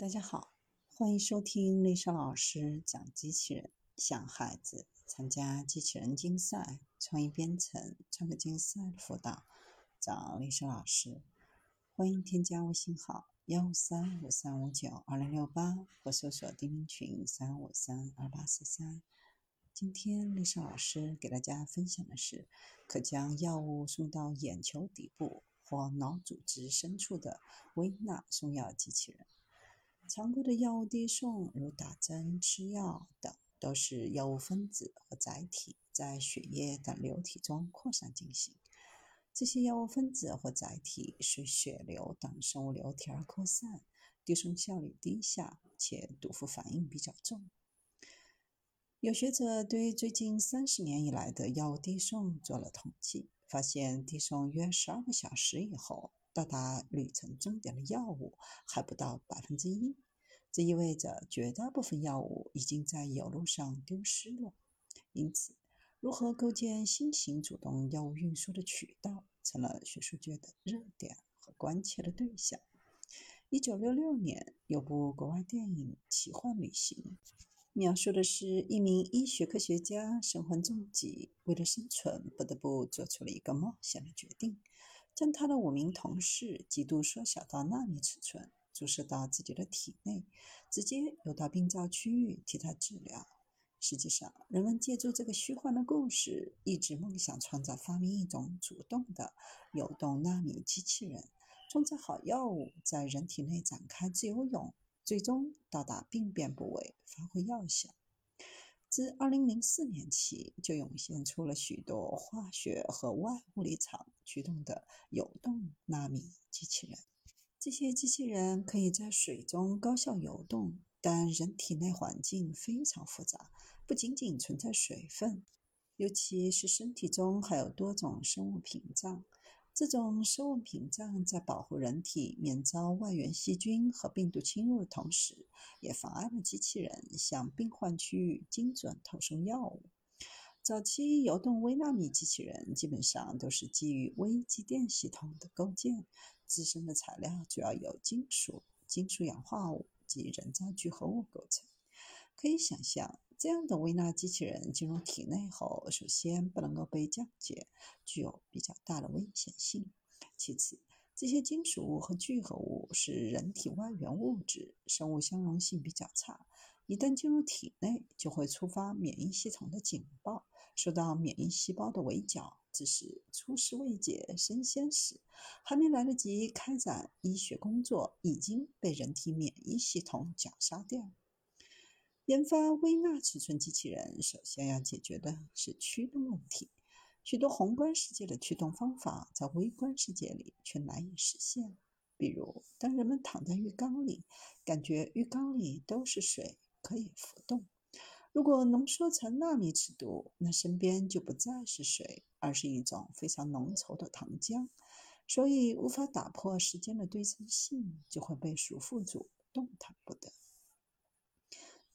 大家好，欢迎收听丽莎老师讲机器人。想孩子参加机器人竞赛、创意编程、创客竞赛的辅导，找丽莎老师。欢迎添加微信号幺三五三五九二零六八，或搜索钉钉群三五三二八四三。今天丽莎老师给大家分享的是，可将药物送到眼球底部或脑组织深处的微纳送药机器人。常规的药物递送，如打针、吃药等，都是药物分子和载体在血液等流体中扩散进行。这些药物分子或载体随血流等生物流体而扩散，递送效率低下，且毒副反应比较重。有学者对最近三十年以来的药物递送做了统计，发现递送约十二个小时以后，到达旅程终点的药物还不到百分之一。这意味着绝大部分药物已经在油路上丢失了。因此，如何构建新型主动药物运输的渠道，成了学术界的热点和关切的对象。一九六六年，有部国外电影《奇幻旅行》。描述的是一名医学科学家身患重疾，为了生存，不得不做出了一个冒险的决定，将他的五名同事极度缩小到纳米尺寸，注射到自己的体内，直接游到病灶区域替他治疗。实际上，人们借助这个虚幻的故事，一直梦想创造发明一种主动的游动纳米机器人，装载好药物，在人体内展开自由泳。最终到达病变部位，发挥药效。自2004年起，就涌现出了许多化学和外物理场驱动的游动纳米机器人。这些机器人可以在水中高效游动，但人体内环境非常复杂，不仅仅存在水分，尤其是身体中还有多种生物屏障。这种生物屏障在保护人体免遭外源细菌和病毒侵入的同时，也妨碍了机器人向病患区域精准投送药物。早期游动微纳米机器人基本上都是基于微机电系统的构建，自身的材料主要由金属、金属氧化物及人造聚合物构成。可以想象。这样的微纳机器人进入体内后，首先不能够被降解，具有比较大的危险性。其次，这些金属物和聚合物是人体外源物质，生物相容性比较差，一旦进入体内，就会触发免疫系统的警报，受到免疫细胞的围剿，致使出师未捷身先死，还没来得及开展医学工作，已经被人体免疫系统绞杀掉。研发微纳尺寸机器人，首先要解决的是驱动问题。许多宏观世界的驱动方法，在微观世界里却难以实现。比如，当人们躺在浴缸里，感觉浴缸里都是水，可以浮动。如果浓缩成纳米尺度，那身边就不再是水，而是一种非常浓稠的糖浆，所以无法打破时间的对称性，就会被束缚住，动弹不得。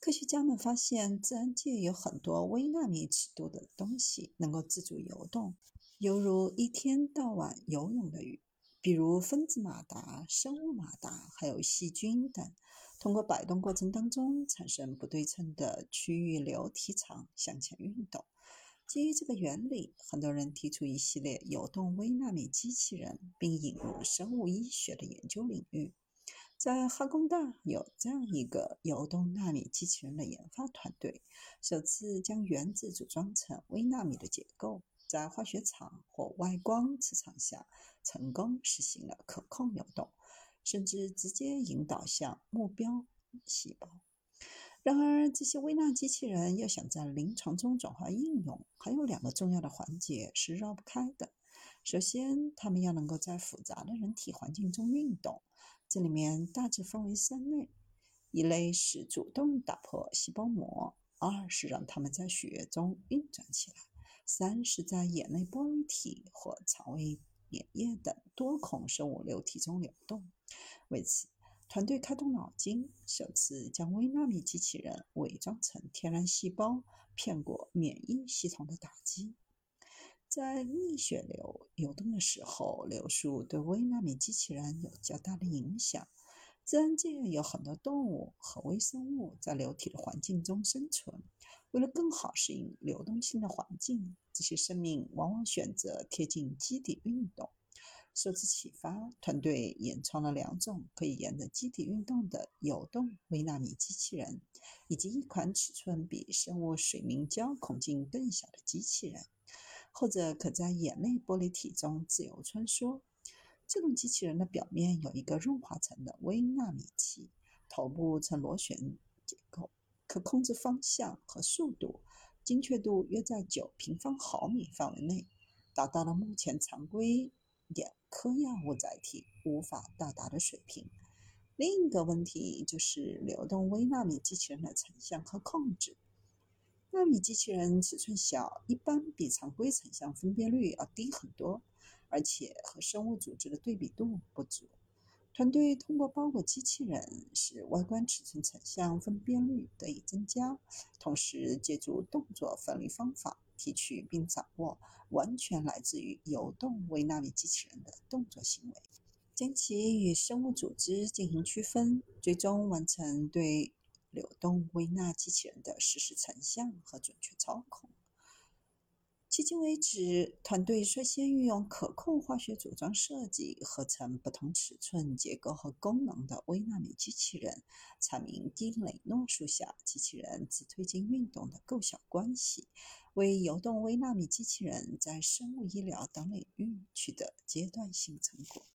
科学家们发现，自然界有很多微纳米尺度的东西能够自主游动，犹如一天到晚游泳的鱼，比如分子马达、生物马达，还有细菌等。通过摆动过程当中产生不对称的区域流体场向前运动。基于这个原理，很多人提出一系列游动微纳米机器人，并引入生物医学的研究领域。在哈工大有这样一个游动纳米机器人的研发团队，首次将原子组装成微纳米的结构，在化学场或外光磁场下成功实行了可控游动，甚至直接引导向目标细胞。然而，这些微纳机器人要想在临床中转化应用，还有两个重要的环节是绕不开的。首先，它们要能够在复杂的人体环境中运动。这里面大致分为三类：一类是主动打破细胞膜；二是让它们在血液中运转起来；三是在眼内玻璃体或肠胃粘液等多孔生物流体中流动。为此，团队开动脑筋，首次将微纳米机器人伪装成天然细胞，骗过免疫系统的打击。在逆血流游动的时候，流速对微纳米机器人有较大的影响。自然界有很多动物和微生物在流体的环境中生存。为了更好适应流动性的环境，这些生命往往选择贴近基底运动。受此启发，团队研创了两种可以沿着基底运动的游动微纳米机器人，以及一款尺寸比生物水凝胶孔径更小的机器人。后者可在眼内玻璃体中自由穿梭。这种机器人的表面有一个润滑层的微纳米器，头部呈螺旋结构，可控制方向和速度，精确度约在九平方毫米范围内，达到了目前常规眼科药物载体无法到达的水平。另一个问题就是流动微纳米机器人的成像和控制。纳米机器人尺寸小，一般比常规成像分辨率要低很多。而且和生物组织的对比度不足。团队通过包裹机器人，使外观尺寸成像分辨率得以增加，同时借助动作分离方法提取并掌握完全来自于游动微纳米机器人的动作行为，将其与生物组织进行区分，最终完成对流动微纳机器人的实时成像和准确操控。迄今为止，团队率先运用可控化学组装设计，合成不同尺寸、结构和功能的微纳米机器人，阐明低雷诺数下机器人自推进运动的构小关系，为游动微纳米机器人在生物医疗等领域取得阶段性成果。